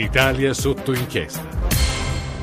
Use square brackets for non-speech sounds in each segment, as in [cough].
Italia sotto inchiesta.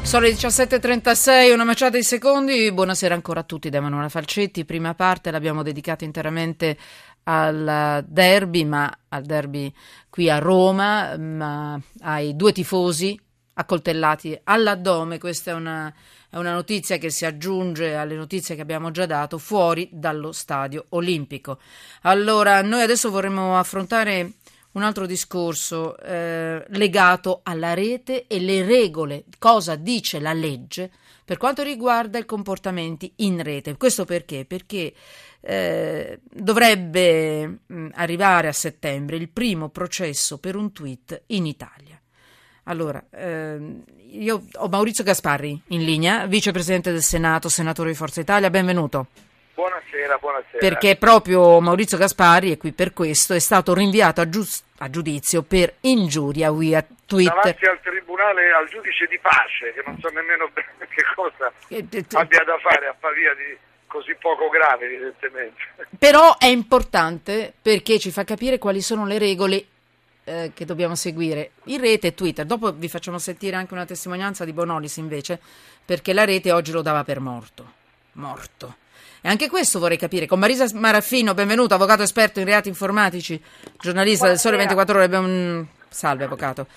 Sono le 17.36, una manciata di secondi. Buonasera ancora a tutti da Emanuela Falcetti. Prima parte l'abbiamo dedicata interamente al derby, ma al derby qui a Roma, ma ai due tifosi accoltellati all'addome. Questa è una, è una notizia che si aggiunge alle notizie che abbiamo già dato fuori dallo stadio olimpico. Allora, noi adesso vorremmo affrontare un altro discorso eh, legato alla rete e le regole, cosa dice la legge per quanto riguarda i comportamenti in rete. Questo perché? Perché eh, dovrebbe mh, arrivare a settembre il primo processo per un tweet in Italia. Allora, ehm, io ho Maurizio Gasparri in linea, vicepresidente del Senato, senatore di Forza Italia, benvenuto. Buonasera, buonasera. Perché proprio Maurizio Gasparri, e qui per questo, è stato rinviato a, giu- a giudizio per ingiuria via Twitter. Davanti al tribunale, al giudice di pace, che non so nemmeno bene [laughs] che cosa abbia da fare a Pavia di così poco grave, evidentemente. Però è importante perché ci fa capire quali sono le regole eh, che dobbiamo seguire in rete e Twitter. Dopo vi facciamo sentire anche una testimonianza di Bonolis invece, perché la rete oggi lo dava per morto. Morto. E anche questo vorrei capire. Con Marisa Maraffino, benvenuto, avvocato esperto in reati informatici, giornalista del Sole 24 Ore. Abbiamo... Salve, avvocato.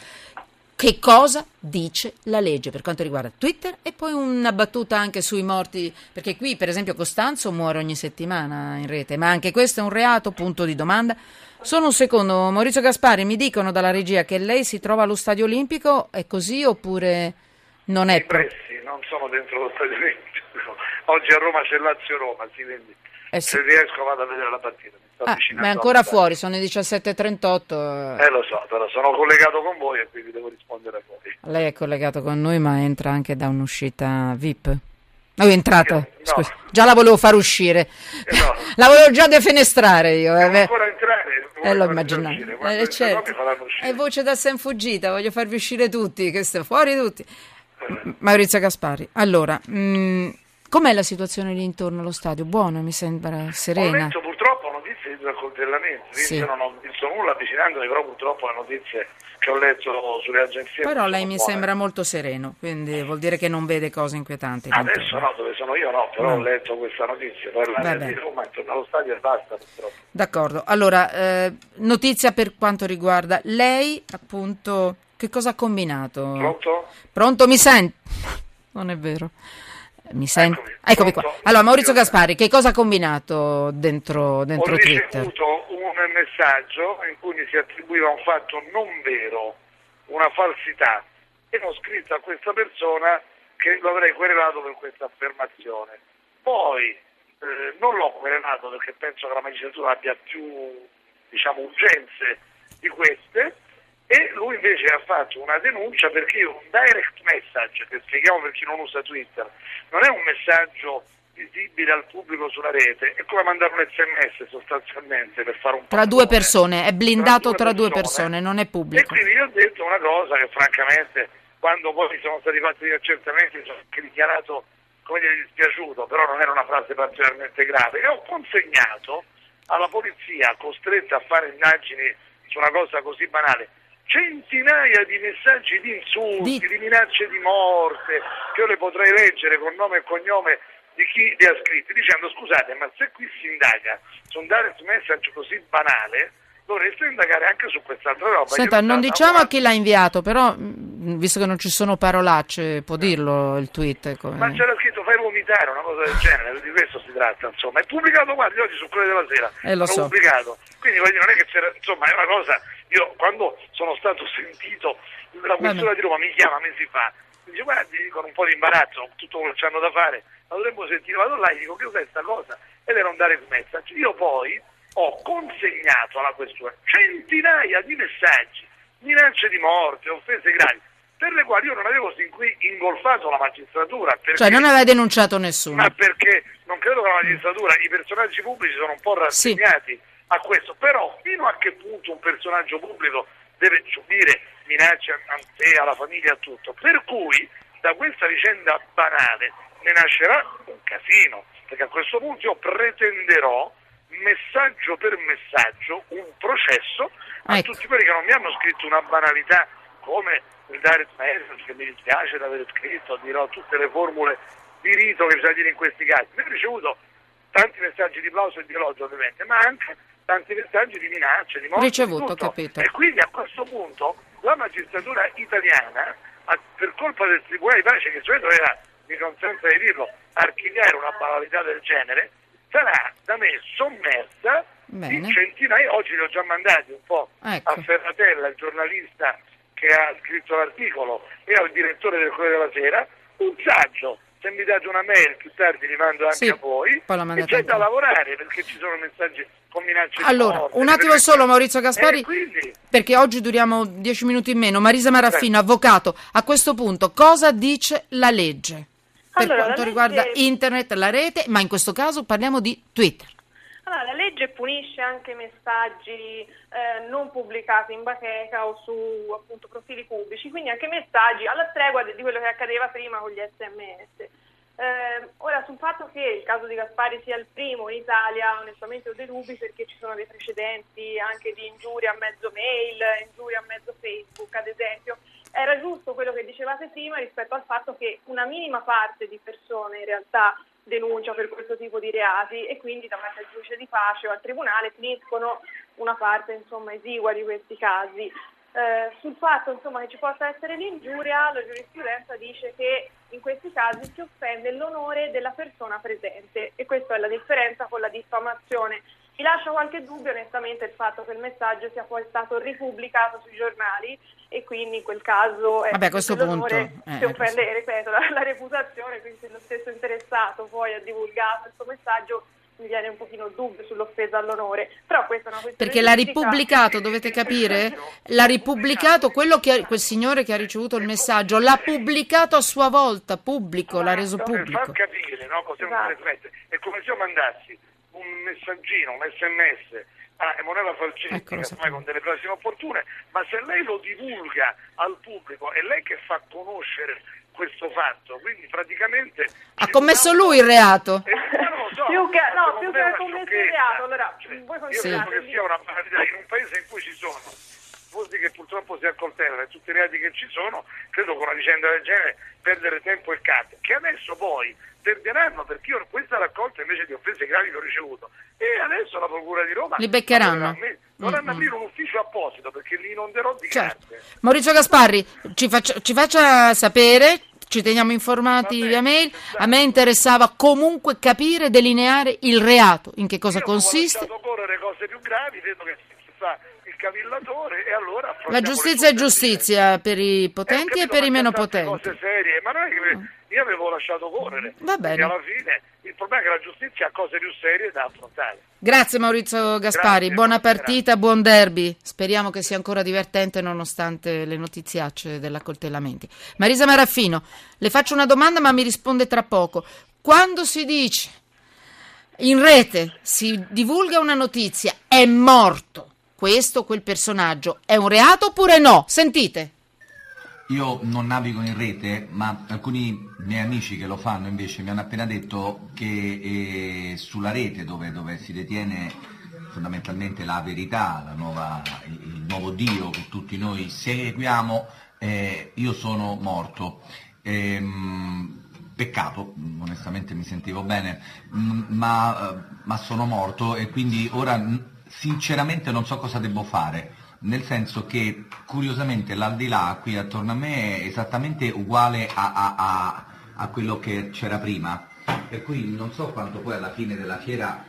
Che cosa dice la legge per quanto riguarda Twitter e poi una battuta anche sui morti, perché qui per esempio Costanzo muore ogni settimana in rete, ma anche questo è un reato, punto di domanda. Solo un secondo, Maurizio Gaspari, mi dicono dalla regia che lei si trova allo Stadio Olimpico, è così oppure non è? Pro- pressi, non sono dentro lo Stadio Olimpico. Oggi a Roma c'è Lazio-Roma, si vede. Eh sì. Se riesco vado a vedere la partita. Ah, ma è ancora fuori, sono le 17.38. Eh lo so, però sono collegato con voi e quindi devo rispondere a voi. Lei è collegato con noi ma entra anche da un'uscita VIP? No, è entrata, io, no. scusi, già la volevo far uscire, eh no. [laughs] la volevo già defenestrare io. Devo eh. ancora entrare, eh, lo immaginavo. Eh, certo. È voce da San fuggita, voglio farvi uscire tutti, che fuori tutti. Eh. Maurizio Gaspari, allora, mh, mm, com'è la situazione lì intorno allo stadio? Buona, mi sembra serena. Ho purtroppo notizie di accoltellamento, sì. non ho visto nulla avvicinandomi, però purtroppo le notizie che ho letto sulle agenzie. Però lei mi buone. sembra molto sereno, quindi vuol dire che non vede cose inquietanti. Adesso no, dove sono io no, però no. ho letto questa notizia, poi la di Roma intorno allo stadio e basta purtroppo. D'accordo, allora eh, notizia per quanto riguarda lei, appunto, che cosa ha combinato? Pronto? Pronto, mi sente? [laughs] Non è vero. Mi sente? Eccomi, Eccomi qua. Allora, Maurizio Gaspari, che cosa ha combinato dentro, dentro Ho Twitter? Ho ricevuto un messaggio in cui mi si attribuiva un fatto non vero, una falsità, e ho scritto a questa persona che lo avrei querelato per questa affermazione. Poi eh, non l'ho querelato perché penso che la magistratura abbia più diciamo, urgenze di queste e lui invece ha fatto una denuncia perché un direct message, che spieghiamo per chi non usa Twitter, non è un messaggio visibile al pubblico sulla rete, è come mandare un sms sostanzialmente per fare un Tra due persone, è blindato tra due, tra due persone, non è pubblico. E quindi io ho detto una cosa che francamente, quando poi sono stati fatti gli accertamenti, mi sono anche dichiarato come dire dispiaciuto, però non era una frase particolarmente grave, e ho consegnato alla polizia costretta a fare indagini su una cosa così banale centinaia di messaggi di insulti, di... di minacce di morte, che io le potrei leggere con nome e cognome di chi li ha scritti, dicendo scusate, ma se qui si indaga su un direct message così banale, dovreste indagare anche su quest'altra roba. Senta, non diciamo a chi l'ha inviato, però mm, visto che non ci sono parolacce, può dirlo il tweet. Come... Ma c'era vomitare, una cosa del genere, di questo si tratta, insomma. È pubblicato guardi oggi su quello della Sera. Eh, lo so. pubblicato. Quindi non è che c'era, insomma, è una cosa io quando sono stato [laughs] sentito, la questura di Roma mi chiama mesi fa, mi dice guardi con un po' di imbarazzo, tutto quello che hanno da fare, ma dovremmo sentire, vado là e dico che cos'è questa cosa? Ed era un direct message. Io poi ho consegnato alla questura centinaia di messaggi, minacce di morte, offese gravi, per le quali io non avevo sin qui ingolfato la magistratura. Perché, cioè non aveva denunciato nessuno. Ma perché non credo che la magistratura, i personaggi pubblici sono un po' rassegnati. Sì a questo, però fino a che punto un personaggio pubblico deve subire minacce a sé, alla famiglia, a tutto. Per cui da questa vicenda banale ne nascerà un casino, perché a questo punto io pretenderò messaggio per messaggio un processo a ecco. tutti quelli che non mi hanno scritto una banalità come il direct message che mi dispiace di aver scritto, dirò tutte le formule di rito che bisogna dire in questi casi. Mi ho ricevuto tanti messaggi di plauso e di elogio ovviamente, ma anche tanti messaggi di minacce, di morte, Ricevuto, capito. E quindi a questo punto la magistratura italiana, per colpa del Tribunale di Pace, che cioè doveva, mi consente di dirlo, archiviare una banalità del genere, sarà da me sommersa Bene. di centinaia, oggi li ho già mandati un po' Ecco. a Ferratella, il giornalista che ha scritto l'articolo, e al direttore del Corriere della Sera, un saggio. Se mi date una mail più tardi li mando anche Sì, a voi. poi E c'è da lavorare perché ci sono messaggi con minacce di Allora, morte, un attimo di- solo Maurizio Gaspari, Eh, quindi, perché oggi duriamo dieci minuti in meno. Marisa Maraffino, avvocato, a questo punto cosa dice la legge? Per Allora, quanto legge- riguarda internet, la rete, ma in questo caso parliamo di Twitter. Allora, la legge punisce anche messaggi eh, non pubblicati in bacheca o su appunto, profili pubblici, quindi anche messaggi alla stregua di quello che accadeva prima con gli sms. Eh, ora, sul fatto che il caso di Gaspari sia il primo in Italia, onestamente ho dei dubbi perché ci sono dei precedenti anche di ingiuria a mezzo mail, ingiuria a mezzo Facebook, ad esempio. Era giusto quello che dicevate prima rispetto al fatto che una minima parte di persone in realtà denuncia per questo tipo di reati e quindi davanti al giudice di pace o al tribunale finiscono una parte insomma esigua di questi casi. Eh, sul fatto insomma, che ci possa essere l'ingiuria, la giurisprudenza dice che in questi casi si offende l'onore della persona presente e questa è la differenza con la diffamazione. Mi lascia qualche dubbio onestamente il fatto che il messaggio sia poi stato ripubblicato sui giornali e quindi in quel caso è Vabbè, a questo punto, eh, si offende, ripeto, la, la reputazione, quindi se lo stesso interessato poi ha divulgato il suo messaggio mi viene un pochino il dubbio sull'offesa all'onore, però questa è una questione Perché l'ha ripubblicato, dovete capire? [laughs] L'ha ripubblicato, quello che ha- quel signore che ha ricevuto il messaggio, l'ha pubblicato a sua volta, pubblico, l'ha reso per pubblico. far capire no, cosa Esatto. trasmette. È come se io mandassi un messaggino, un sms a Emanuela Falcetti, Ecco, sapevo. ormai con delle frasi inopportune, ma se lei lo divulga al pubblico, è lei che fa conoscere questo fatto, quindi praticamente... Ha commesso lui il reato. Eh, so, Più che- no, più che una commesso il reato, allora, Cioè, voi penso che sia una banalità in un paese in cui ci sono tifosi che purtroppo si accoltellano e tutti i reati che ci sono, credo che una vicenda del genere perdere tempo e carte, che adesso poi perderanno perché io questa raccolta invece di offese gravi che ho ricevuto e adesso la Procura di Roma Li beccheranno. dovranno Mm, aprire un ufficio apposito perché li inonderò di Certo. carte. Maurizio Gasparri, ci faccia, ci faccia sapere, ci teniamo informati via mail. A me interessava comunque capire, delineare il reato, in che cosa Io consiste. ho correre cose più gravi, vedo che si fa il cavillatore e allora La giustizia è giustizia per i Eh, potenti ho e per i meno potenti. cose serie, ma non è che io avevo lasciato correre. Va bene. Alla fine il problema è che la giustizia ha cose più serie da affrontare. Grazie Maurizio Gaspari, Grazie, buona grazie. partita, buon derby. Speriamo che sia ancora divertente nonostante le notiziacce dell'accoltellamento. Marisa Maraffino, le faccio una domanda ma mi risponde tra poco. Quando si dice in rete si divulga una notizia, è morto questo o quel personaggio, è un reato oppure no? Sentite. Io non navigo in rete, ma alcuni miei amici che lo fanno invece mi hanno appena detto che eh, sulla rete dove, dove si detiene fondamentalmente la verità, la nuova- il, nuovo Dio che tutti noi seguiamo, eh, io sono morto. Ehm, peccato, onestamente mi sentivo bene, mm, ma, eh, ma sono morto e quindi ora sinceramente non so cosa devo fare nel senso che curiosamente l'aldilà qui attorno a me è esattamente uguale a, a- a- a quello che c'era prima, per cui non so quanto poi alla fine della fiera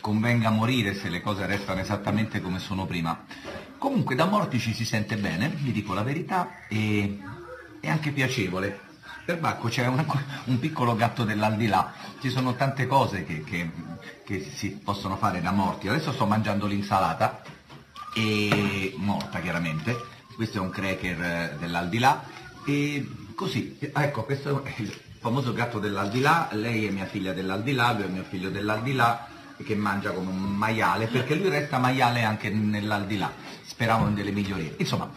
convenga morire se le cose restano esattamente come sono prima. Comunque da morti ci si sente bene, vi dico la verità, e è anche piacevole. Per Bacco c'è un, un piccolo gatto dell'aldilà, ci sono tante cose che, che- che si possono fare da morti. Adesso sto mangiando l'insalata, e morta chiaramente, questo è un cracker eh, dell'aldilà, e così, ecco, questo è il famoso gatto dell'aldilà, lei è mia figlia dell'aldilà, lui è mio figlio dell'aldilà, che mangia come un maiale, perché lui resta maiale anche nell'aldilà, speravo in delle migliorie. Insomma,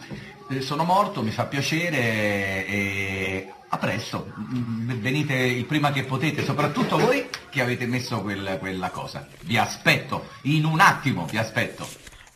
eh, sono morto, mi fa piacere e a presto, Mm, venite il prima che potete, soprattutto voi che avete messo quel- quella cosa. Vi aspetto, in un attimo vi aspetto.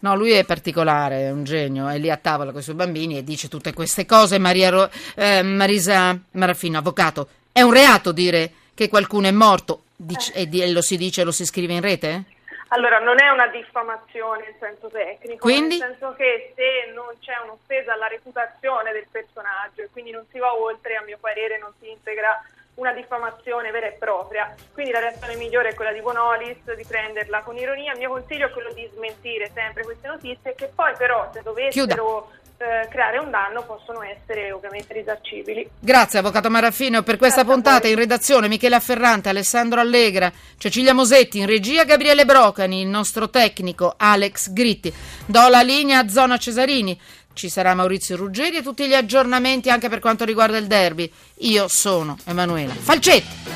No, lui è particolare, è un genio, è lì a tavola con i suoi bambini e dice tutte queste cose. Ro- eh, Marisa Marafino, avvocato, è un reato dire che qualcuno è morto Dice- e di- e lo si dice, lo si scrive in rete? Allora, non è una diffamazione in senso tecnico, Quindi? nel senso che se non c'è un'offesa alla reputazione del personaggio e quindi non si va oltre, a mio parere non si integra una diffamazione vera e propria. Quindi la reazione migliore è quella di Bonolis, di prenderla con ironia. Il mio consiglio è quello di smentire sempre queste notizie che poi però se dovessero eh, creare un danno possono essere ovviamente risarcibili. Grazie Avvocato Marafino per questa Grazie puntata in redazione Michele Afferrante, Alessandro Allegra, Cecilia Mosetti, in regia Gabriele Brocani, il nostro tecnico Alex Gritti. Do la linea a Zona Cesarini. Ci sarà Maurizio Ruggeri e tutti gli aggiornamenti anche per quanto riguarda il derby. Io sono Emanuela Falcetti.